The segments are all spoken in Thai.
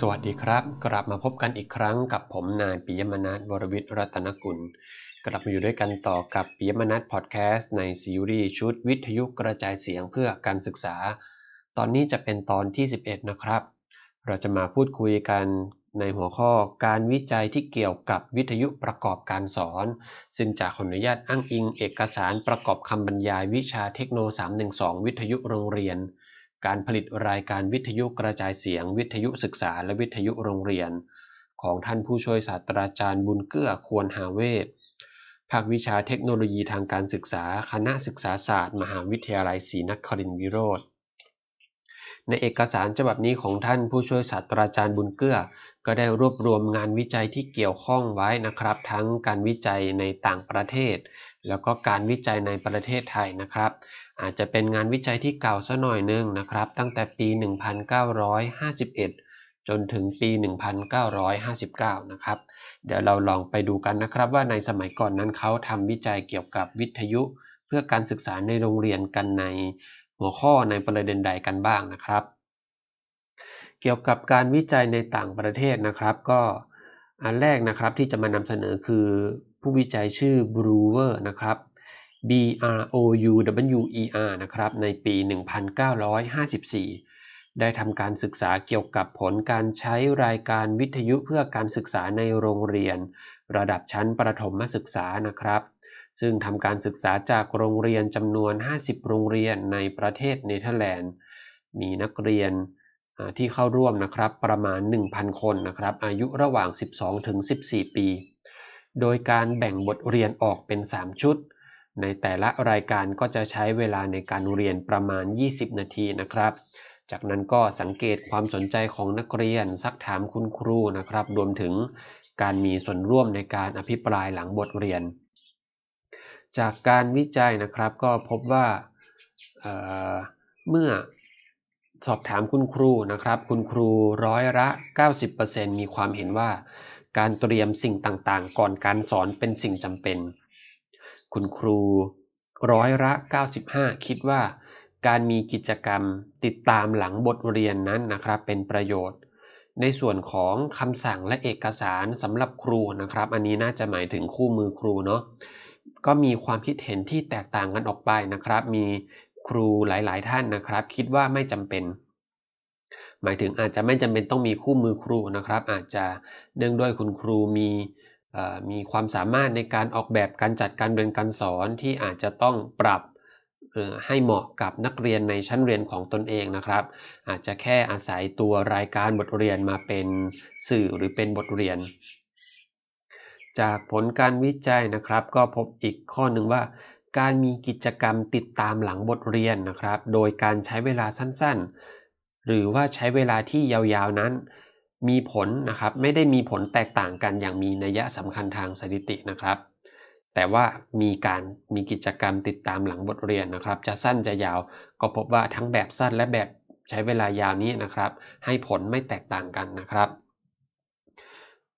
สวัสดีครับ กลับมาพบกันอีกครั้งกับผมนายปิยมนัทวรวิทย์รัตนกุล กลับมาอยู่ด้วยกันต่อกับปิยมนัทพอดแคสต์ในซีรีส์ชุดวิทยุกระจายเสียงเพื่อการศึกษา ตอนนี้จะเป็นตอนที่ 11 นะครับ เราจะมาพูดคุยกันในหัวข้อการวิจัยที่เกี่ยวกับวิทยุประกอบการสอน ซึ่งจากขออนุญาตอ้างอิงเอกสารประกอบคำบรรยายวิชาเทคโน 312 วิทยุโรงเรียน การผลิตรายการวิทยุกระจายเสียง วิทยุศึกษาและวิทยุโรงเรียน ของท่านผู้ช่วยศาสตราจารย์บุญเกื้อควรหาเวทภาควิชาเทคโนโลยีทางการศึกษา คณะศึกษาศาสตร์ มหาวิทยาลัยศรีนครินทรวิโรธในเอกสารฉบับนี้ของท่านผู้ช่วยศาสตราจารย์บุญเกื้อ ก็ได้รวบรวมงานวิจัยที่เกี่ยวข้องไว้นะครับ ทั้งการวิจัยในต่างประเทศ แล้วก็การวิจัยในประเทศไทยนะครับ อาจจะเป็นงานวิจัยที่เก่าซะหน่อยนึงนะครับ ตั้งแต่ปี 1951 จนถึงปี 1959 นะครับ เดี๋ยวเราลองไปดูกันนะครับว่าในสมัยก่อนนั้นเขาทำวิจัยเกี่ยวกับวิทยุเพื่อการศึกษาในโรงเรียนกันในหัวข้อในประเด็นใดกันบ้างนะครับ เกี่ยวกับการวิจัยในต่างประเทศนะครับก็อันแรกนะครับที่จะมานำเสนอคือผู้วิจัยชื่อ Brewer นะครับ B R O U W E R นะครับในปี 1954 ได้ทำการศึกษาเกี่ยวกับผลการใช้รายการวิทยุเพื่อการศึกษาในโรงเรียน ระดับชั้นประถมศึกษานะครับ ซึ่งทำการศึกษาจากโรงเรียนจำนวน 50 โรงเรียนในประเทศเนเธอร์แลนด์ มีนักเรียนที่เข้าร่วมนะครับประมาณ 1,000 คนนะครับอายุระหว่าง 12 ถึง 14 ปี โดยการแบ่งบทเรียนออกเป็น 3 ชุด ในแต่ละรายการก็จะใช้เวลาในการเรียนประมาณ 20 นาทีนะครับ จากนั้นก็สังเกตความสนใจของนักเรียนซักถามคุณครูนะครับ รวมถึงการมีส่วนร่วมในการอภิปรายหลังบทเรียน จากการวิจัยนะครับก็พบว่าเเมื่อสอบถามคุณครูนะครับ คุณครูร้อยละ 90%มีความเห็นว่า การเตรียมสิ่งต่างๆ ก่อนการสอนเป็นสิ่งจำเป็น คุณครู ร้อยละ 95 คิดว่า การมีกิจกรรมติดตามหลังบทเรียนนั้นนะครับเป็นประโยชน์ ในส่วนของคำสั่งและเอกสารสำหรับครูนะครับ อันนี้น่าจะหมายถึงคู่มือครูเนาะก็มีความคิดเห็นที่แตกต่างกันออกไปนะครับ มีครูหลาย ๆ ท่านนะครับ คิดว่าไม่จำเป็นหมายถึงอาจจะไม่จำเป็นต้องมีคู่มือครูนะครับ อาจจะเนื่องด้วยคุณครูมี มีความสามารถในการออกแบบการจัดการเรียนการสอนที่อาจจะต้องปรับให้เหมาะกับนักเรียนในชั้นเรียนของตนเองนะครับ อาจจะแค่อาศัยตัวรายการบทเรียนมาเป็นสื่อหรือเป็นบทเรียน จากผลการวิจัยนะครับ ก็พบอีกข้อหนึ่งว่า การมีกิจกรรมติดตามหลังบทเรียนนะครับ โดยการใช้เวลาสั้นๆ หรือว่าใช้เวลาที่ยาวๆนั้น มีผลนะครับไม่ได้มีผลแตกต่างกันอย่างมีนัยสำคัญทางสถิตินะครับ แต่ว่ามีการมีกิจกรรมติดตามหลังบทเรียนนะครับ จะสั้นจะยาวก็พบว่าทั้งแบบสั้นและแบบใช้เวลายาวนี้นะครับ ให้ผลไม่แตกต่างกันนะครับ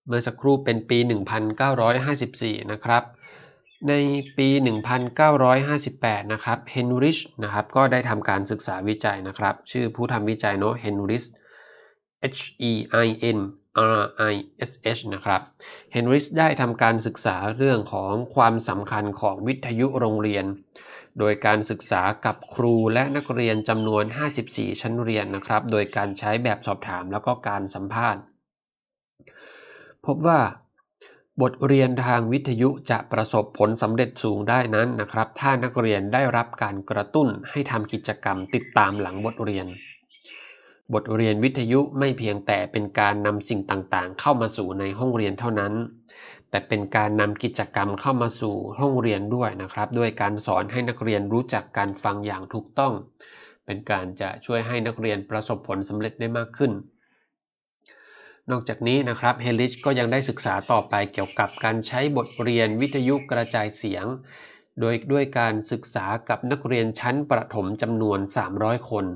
เมื่อสักครู่เป็นปี 1954 นะครับในปี 1958 นะครับ เฮนริช นะครับ ก็ได้ทำการศึกษาวิจัยนะครับ ชื่อผู้ทำวิจัยเนาะ เฮนริช H E I N R I S H นะครับ เฮนริชได้ทำการศึกษาเรื่องของความสำคัญของวิทยุโรงเรียน โดยการศึกษากับครูและนักเรียนจำนวน 54 ชั้นเรียนนะครับ โดยการใช้แบบสอบถามแล้วก็การสัมภาษณ์ พบว่าบทเรียนทางวิทยุจะประสบผลสำเร็จสูงได้นั้นนะครับ ถ้านักเรียนได้รับการกระตุ้นให้ทำกิจกรรมติดตามหลังบทเรียน บทเรียนวิทยุไม่เพียงแต่เป็นการนำสิ่งต่างๆ เข้ามาสู่ในห้องเรียนเท่านั้น แต่เป็นการนำกิจกรรมเข้ามาสู่ห้องเรียนด้วยนะครับ ด้วยการสอนให้นักเรียนรู้จักการฟังอย่างถูกต้อง เป็นการจะช่วยให้นักเรียนประสบผลสำเร็จได้มากขึ้น นอกจากนี้นะครับเฮลิชก็ยังได้ศึกษาต่อไปเกี่ยวกับการใช้บทเรียนวิทยุกระจายเสียง โดยด้วยการศึกษากับนักเรียนชั้นประถมจำนวน 300 คน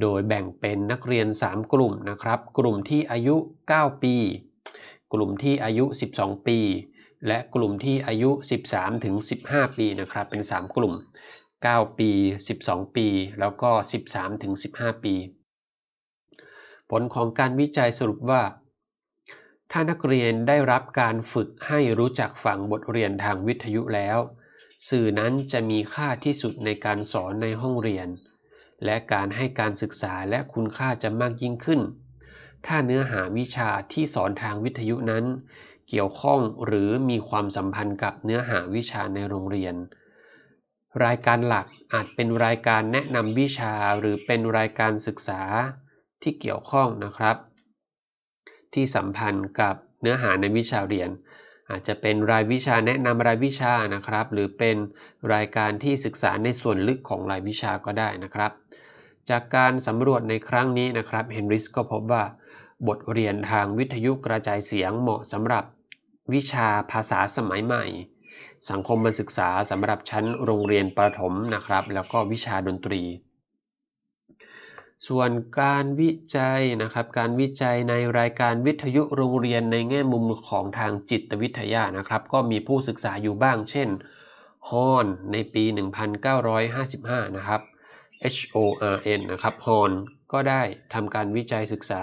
โดยแบ่งเป็นนักเรียน 3 กลุ่มนะครับ กลุ่มที่อายุ 9 ปี กลุ่มที่อายุ 12 ปี และกลุ่มที่อายุ 13 ถึง 15 ปีนะครับ เป็น 3 กลุ่ม 9 ปี 12 ปี แล้วก็ 13 ถึง 15 ปี ผลของการวิจัยสรุปว่า ถ้านักเรียนได้รับการฝึกให้รู้จักฟังบทเรียนทางวิทยุแล้ว สื่อนั้นจะมีค่าที่สุดในการสอนในห้องเรียน และการให้การศึกษาและคุณค่าจะมากยิ่งขึ้น ถ้าเนื้อหาวิชาที่สอนทางวิทยุนั้น เกี่ยวข้องหรือมีความสัมพันธ์กับเนื้อหาวิชาในโรงเรียน รายการหลักอาจเป็นรายการแนะนำวิชาหรือเป็นรายการศึกษาที่เกี่ยวข้องนะครับ ที่สัมพันธ์กับเนื้อหาในวิชาเรียน อาจจะเป็นรายวิชาแนะนำรายวิชานะครับ หรือเป็นรายการที่ศึกษาในส่วนลึกของรายวิชาก็ได้นะครับ จากการสำรวจในครั้งนี้นะครับเฮนริสก็พบว่า บทเรียนทางวิทยุกระจายเสียงเหมาะสำหรับวิชาภาษาสมัยใหม่ สังคมศึกษาสำหรับชั้นโรงเรียนประถมนะครับ แล้วก็วิชาดนตรี ส่วนการวิจัยนะครับการวิจัยในรายการวิทยุโรงเรียนในแง่มุมของทางจิตวิทยานะครับ ก็มีผู้ศึกษาอยู่บ้าง เช่นฮอนในปี 1955 นะครับ H O R N นะครับฮอนก็ได้ทำการวิจัยศึกษา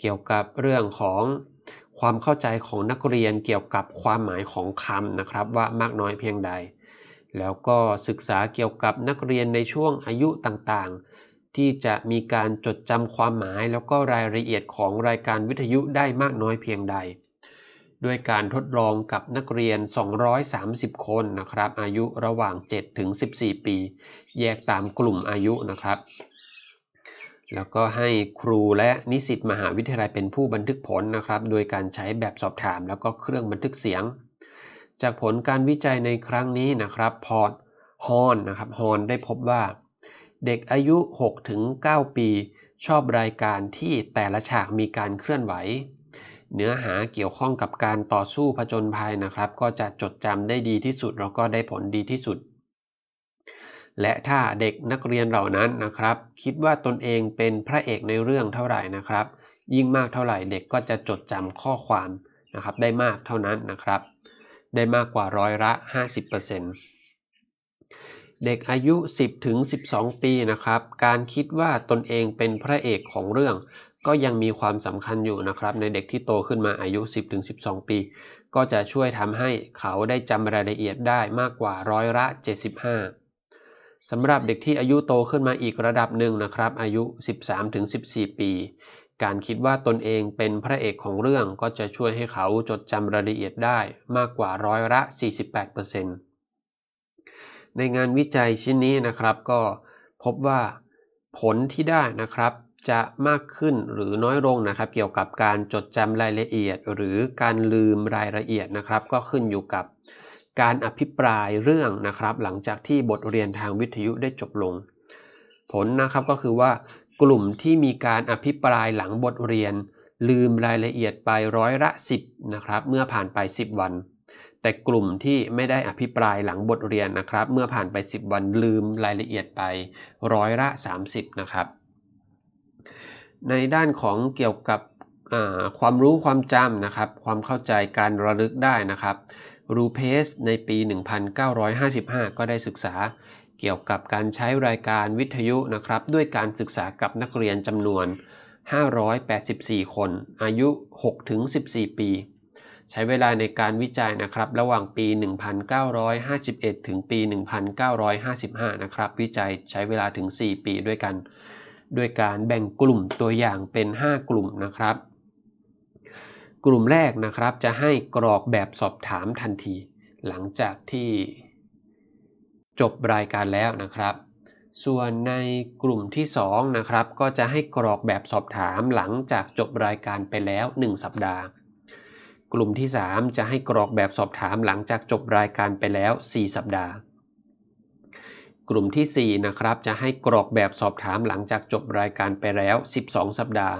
เกี่ยวกับเรื่องของความเข้าใจของนักเรียนเกี่ยวกับความหมายของคำนะครับว่ามากน้อยเพียงใด แล้วก็ศึกษาเกี่ยวกับนักเรียนในช่วงอายุต่างๆ ที่จะมีการจดจำความหมายแล้วก็รายละเอียดของรายการวิทยุได้มากน้อยเพียงใด ด้วยการทดลองกับนักเรียน 230 คนนะครับ อายุระหว่าง 7 ถึง 14 ปี แยกตามกลุ่มอายุนะครับ แล้วก็ให้ครูและนิสิตมหาวิทยาลัยเป็นผู้บันทึกผลนะครับ โดยการใช้แบบสอบถามแล้วก็เครื่องบันทึกเสียง จากผลการวิจัยในครั้งนี้นะครับ พอร์ตฮอนนะครับฮอนได้พบว่า เด็กอายุ 6-9 ปี ชอบรายการที่แต่ละฉากมีการเคลื่อนไหว เนื้อหาเกี่ยวข้องกับการต่อสู้ผจญภัยนะครับ ก็จะจดจำได้ดีที่สุดแล้วก็ได้ผลดีที่สุด และถ้าเด็กนักเรียนเหล่านั้นนะครับ คิดว่าตนเองเป็นพระเอกในเรื่องเท่าไหร่นะครับ ยิ่งมากเท่าไหร่เด็กก็จะจดจำข้อความนะครับ ได้มากเท่านั้นนะครับ ได้มากกว่าร้อยละ 50%เด็กอายุ 10ถึง12 ปีนะครับ การคิดว่าตนเองเป็นพระเอกของเรื่อง ก็ยังมีความสำคัญอยู่นะครับ ในเด็กที่โตขึ้นมาอายุ 10ถึง12 ปี ก็จะช่วยทำให้เขาได้จำรายละเอียดได้มากกว่าร้อยละ 75สำหรับเด็กที่อายุโตขึ้นมาอีกระดับหนึ่งนะครับ อายุ 13ถึง14 ปี การคิดว่าตนเองเป็นพระเอกของเรื่องก็จะช่วยให้เขาจดจำรายละเอียดได้มากกว่าร้อยละ 48%ในงานวิจัยชิ้นนี้นะครับก็พบว่าผลที่ได้นะครับ จะมากขึ้นหรือน้อยลงนะครับ เกี่ยวกับการจดจำรายละเอียด หรือการลืมรายละเอียดนะครับ ก็ขึ้นอยู่กับการอภิปรายเรื่องนะครับ หลังจากที่บทเรียนทางวิทยุได้จบลง ผลนะครับก็คือว่ากลุ่มที่มีการอภิปรายหลังบทเรียน ลืมรายละเอียดไปร้อยละ10นะครับเมื่อผ่านไป 10 วัน แต่กลุ่มที่ไม่ได้อภิปรายหลังบทเรียนนะครับ เมื่อผ่านไป 10 วันลืมรายละเอียดไปร้อยละ 30 นะครับ ในด้านของเกี่ยวกับความรู้ความจำนะครับ ความเข้าใจการระลึกได้นะครับรูเพสในปี 1955 ก็ได้ศึกษาเกี่ยวกับการใช้รายการวิทยุนะครับ ด้วยการศึกษากับนักเรียนจำนวน 584 คน อายุ 6-14 ปี ใช้เวลาในการวิจัยนะครับ ระหว่างปี 1951 ถึงปี 1955 นะครับ วิจัยใช้เวลาถึง 4 ปีด้วยกัน โดยการแบ่งกลุ่มตัวอย่างเป็น 5 กลุ่มนะครับ กลุ่มแรกนะครับจะให้กรอกแบบสอบถามทันที หลังจากที่จบรายการแล้วนะครับ ส่วนในกลุ่มที่2นะครับก็จะให้กรอกแบบสอบถามหลังจากจบรายการไปแล้ว 1 สัปดาห์ กลุ่มที่ 3 จะให้กรอกแบบสอบถามหลังจากจบรายการไปแล้ว 4 สัปดาห์ กลุ่มที่ 4 นะครับ จะให้กรอกแบบสอบถามหลังจากจบรายการไปแล้ว 12 สัปดาห์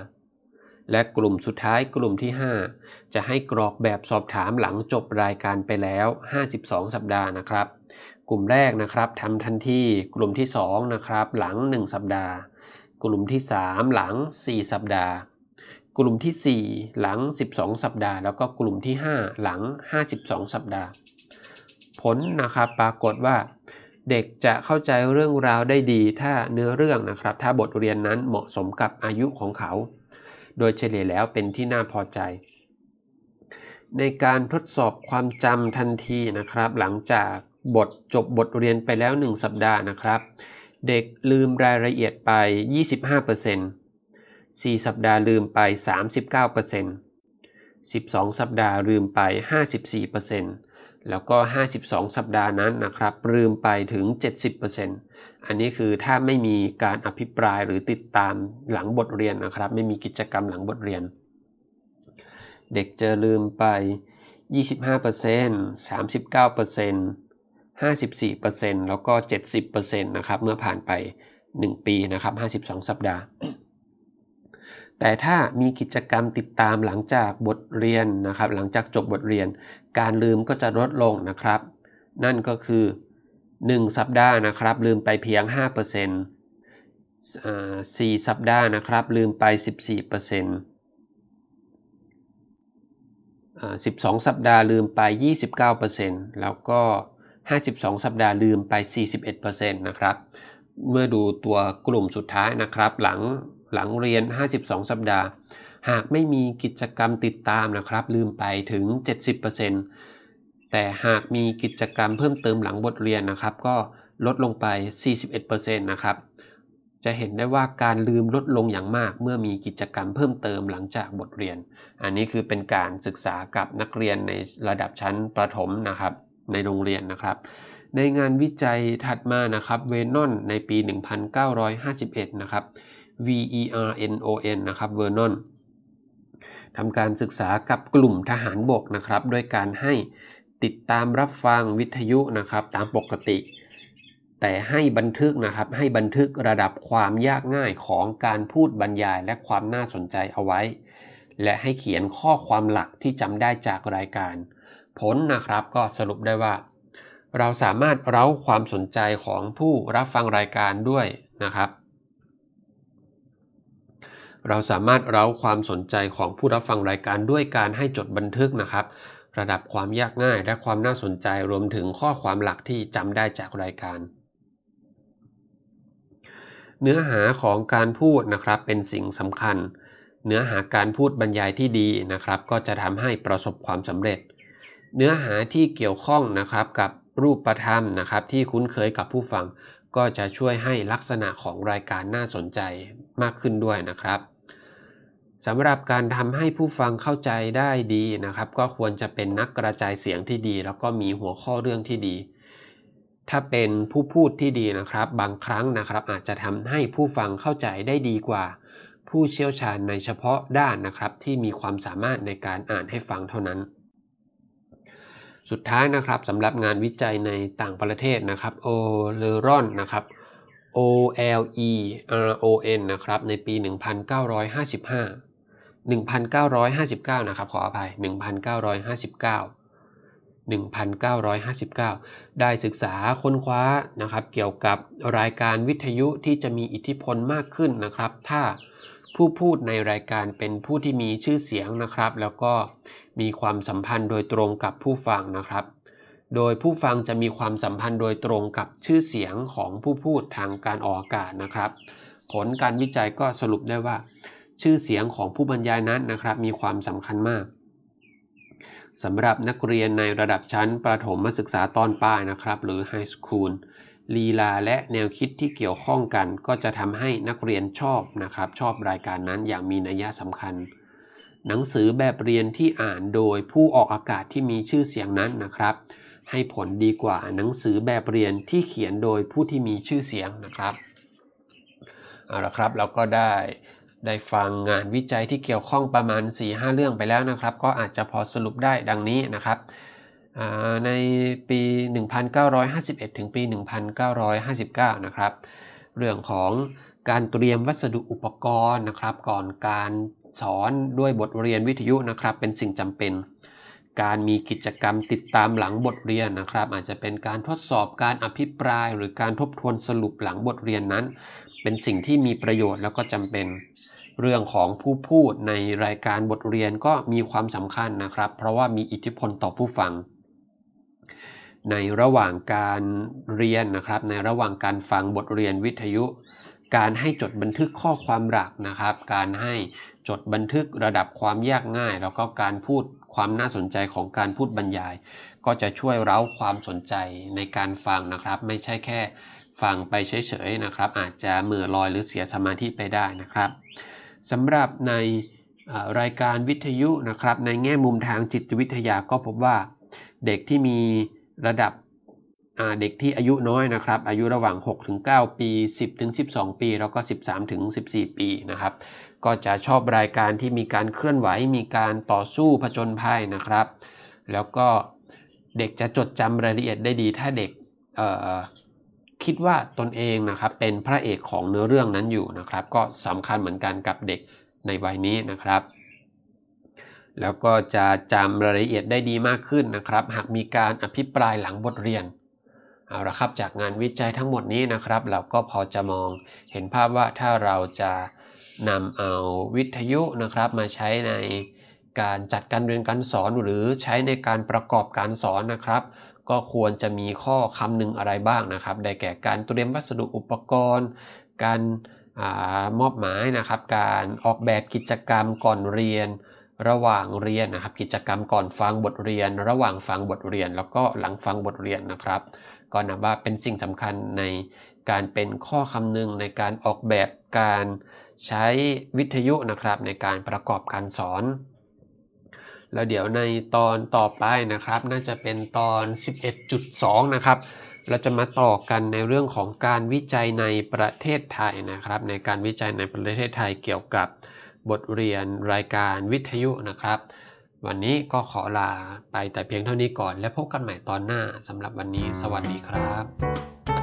และกลุ่มสุดท้ายกลุ่มที่ 5 จะให้กรอกแบบสอบถามหลังจบรายการไปแล้ว 52 สัปดาห์นะครับ กลุ่มแรกนะครับทำทันทีกลุ่มที่ 2 นะครับ หลัง 1 สัปดาห์ กลุ่มที่ 3 หลัง 4 สัปดาห์ กลุ่มที่ 4 หลัง 12 สัปดาห์ แล้วก็กลุ่มที่ 5 หลัง 52 สัปดาห์ ผลนะครับปรากฏว่า เด็กจะเข้าใจเรื่องราวได้ดีถ้าเนื้อเรื่องนะครับ ถ้าบทเรียนนั้นเหมาะสมกับอายุของเขา โดยเฉลี่ยแล้วเป็นที่น่าพอใจ ในการทดสอบความจำทันทีนะครับ หลังจากบทจบบทเรียนไปแล้ว 1 สัปดาห์นะครับ เด็กลืมรายละเอียดไป 25% 4 สัปดาห์ลืมไป 39% 12 สัปดาห์ลืมไป 54% แล้วก็ 52 สัปดาห์นั้นนะครับลืมไปถึง 70%อันนี้คือถ้าไม่มีการอภิปรายหรือติดตามหลังบทเรียนนะครับ ไม่มีกิจกรรมหลังบทเรียน เด็กจะลืมไป 25% 39% 54%แล้วก็ 70%นะครับ เมื่อผ่านไป 1 ปีนะครับ 52 สัปดาห์ แต่ถ้ามีกิจกรรมติดตามหลังจากบทเรียนนะครับ หลังจากจบบทเรียน การลืมก็จะลดลงนะครับ นั่นก็คือ 1 สัปดาห์นะครับ ลืมไปเพียง 5% 4 สัปดาห์นะครับ ลืมไป 14% 12 สัปดาห์ลืมไป 29%แล้วก็ 52 สัปดาห์ลืมไป 41%นะครับ เมื่อดูตัวกลุ่มสุดท้ายนะครับ หลัง หลังเรียน 52 สัปดาห์ หากไม่มีกิจกรรมติดตามนะครับ ลืมไปถึง 70%แต่หากมีกิจกรรมเพิ่มเติมหลังบทเรียนนะครับ ก็ลดลงไป 41%นะครับจะเห็นได้ว่าการลืมลดลงอย่างมาก เมื่อมีกิจกรรมเพิ่มเติมหลังจากบทเรียน อันนี้คือเป็นการศึกษากับนักเรียนในระดับชั้นประถมนะครับ ในโรงเรียนนะครับ ในงานวิจัยถัดมานะครับเวนอนในปี 1951 นะครับ V E R N O N นะครับเวอร์นอนทำการศึกษากับกลุ่มทหารบกนะครับโดยการให้ติดตามรับฟังวิทยุนะครับตามปกติ แต่ให้บันทึกนะครับให้บันทึกระดับความยากง่ายของการพูดบรรยายและความน่าสนใจเอาไว้ และให้เขียนข้อความหลักที่จำได้จากรายการ ผลนะครับก็สรุปได้ว่า เราสามารถเร้าความสนใจของผู้รับฟังรายการด้วยนะครับ เราสามารถเร้าความสนใจของผู้รับฟังรายการด้วยการให้จดบันทึกนะครับ ระดับความยากง่ายและความน่าสนใจรวมถึงข้อความหลักที่จำได้จากรายการ เนื้อหาของการพูดนะครับเป็นสิ่งสำคัญ เนื้อหาการพูดบรรยายที่ดีนะครับ ก็จะทำให้ประสบความสำเร็จ เนื้อหาที่เกี่ยวข้องนะครับกับรูปธรรมนะครับที่คุ้นเคยกับผู้ฟัง ก็จะช่วยให้ลักษณะของรายการน่าสนใจมากขึ้นด้วยนะครับสำหรับการทำให้ผู้ฟังเข้าใจได้ดีนะครับ ก็ควรจะเป็นนักกระจายเสียงที่ดี แล้วก็มีหัวข้อเรื่องที่ดี ถ้าเป็นผู้พูดที่ดีนะครับ บางครั้งนะครับ อาจจะทำให้ผู้ฟังเข้าใจได้ดีกว่า ผู้เชี่ยวชาญในเฉพาะด้านนะครับ ที่มีความสามารถในการอ่านให้ฟังเท่านั้น สุดท้ายนะครับสำหรับงานวิจัยในต่างประเทศนะครับโอเลรอนนะครับ O L E R O N นะครับในปี 1955 1959 นะครับ ขออภัย 1959 1959 ได้ศึกษาค้นคว้านะครับ เกี่ยวกับรายการวิทยุที่จะมีอิทธิพลมากขึ้นนะครับ ถ้า ผู้พูดในรายการเป็นผู้ที่มีชื่อเสียงนะครับ แล้วก็มีความสัมพันธ์โดยตรงกับผู้ฟังนะครับ โดยผู้ฟังจะมีความสัมพันธ์โดยตรงกับชื่อเสียงของผู้พูดทางการออกอากาศนะครับ ผลการวิจัยก็สรุปได้ว่า ชื่อเสียงของผู้บรรยายนั้นนะครับ มีความสำคัญมากสำหรับนักเรียนในระดับชั้นประถมศึกษาตอนปลายนะครับ หรือไฮสคูล ลีลาและแนวคิดที่เกี่ยวข้องกัน ก็จะทำให้นักเรียนชอบนะครับชอบรายการนั้นอย่างมีนัยสำคัญ หนังสือแบบเรียนที่อ่านโดยผู้ออกอากาศที่มีชื่อเสียงนั้นนะครับ ให้ผลดีกว่าหนังสือแบบเรียนที่เขียนโดยผู้ที่มีชื่อเสียงนะครับเอาละครับเราก็ได้ได้ฟังงานวิจัยที่เกี่ยวข้องประมาณ 4-5 เรื่องไปแล้วนะครับ ก็อาจจะพอสรุปได้ดังนี้นะครับ ในปี 1951 ถึงปี 1959 นะครับ เรื่องของการเตรียมวัสดุอุปกรณ์นะครับ ก่อนการสอนด้วยบทเรียนวิทยุนะครับ เป็นสิ่งจำเป็น การมีกิจกรรมติดตามหลังบทเรียนนะครับ อาจจะเป็นการทดสอบการอภิปราย หรือการทบทวนสรุปหลังบทเรียนนั้น เป็นสิ่งที่มีประโยชน์แล้วก็จำเป็นเรื่องของผู้พูดในรายการบทเรียนก็มีความสำคัญนะครับ เพราะว่ามีอิทธิพลต่อผู้ฟัง ในระหว่างการเรียนนะครับ ในระหว่างการฟังบทเรียนวิทยุ การให้จดบันทึกข้อความหลักนะครับ การให้จดบันทึกระดับความยากง่าย แล้วก็การพูดความน่าสนใจของการพูดบรรยาย ก็จะช่วยเร้าความสนใจในการฟังนะครับ ไม่ใช่แค่ฟังไปเฉยๆนะครับ อาจจะเมื่อลอยหรือเสียสมาธิไปได้นะครับสำหรับในรายการวิทยุนะครับ ในแง่มุมทางจิตวิทยาก็พบว่าเด็กที่มี ระดับเด็กที่อายุน้อยนะครับ อายุระหว่าง 6-9 ปี 10-12 ปี แล้วก็ 13-14 ปีนะครับ ก็จะชอบรายการที่มีการเคลื่อนไหว มีการต่อสู้ผจญภัยนะครับ แล้วก็เด็กจะจดจำรายละเอียดได้ดี ถ้าเด็กคิดว่าตนเองนะครับเป็นพระเอกของเนื้อเรื่องนั้นอยู่นะครับ ก็สำคัญเหมือนกันกับเด็กในวัยนี้นะครับ แล้วก็จะจำรายละเอียดได้ดีมากขึ้นนะครับ หากมีการอภิปรายหลังบทเรียนเอาละครับจากงานวิจัยทั้งหมดนี้นะครับ เราก็พอจะมองเห็นภาพว่าถ้าเราจะนำเอาวิทยุนะครับมาใช้ในการจัดการเรียนการสอนหรือใช้ในการประกอบการสอนนะครับ ก็ควรจะมีข้อคำหนึ่งอะไรบ้างนะครับ ได้แก่การเตรียมวัสดุอุปกรณ์ การอมอบหมายนะครับ การออกแบบกิจกรรมก่อนเรียน ระหว่างเรียนนะครับ กิจกรรมก่อนฟังบทเรียน ระหว่างฟังบทเรียน แล้วก็หลังฟังบทเรียนนะครับ ก็นับว่าเป็นสิ่งสำคัญในการเป็นข้อคำนึงในการออกแบบการใช้วิทยุนะครับ ในการประกอบการสอน แล้วเดี๋ยวในตอนต่อไปนะครับ น่าจะเป็นตอน 11.2 นะครับเราจะมาต่อกันในเรื่องของการวิจัยในประเทศไทยนะครับ ในการวิจัยในประเทศไทยเกี่ยวกับ บทเรียนรายการวิทยุนะครับ วันนี้ก็ขอลาไปแต่เพียงเท่านี้ก่อน และพบกันใหม่ตอนหน้าสำหรับวันนี้ สวัสดีครับ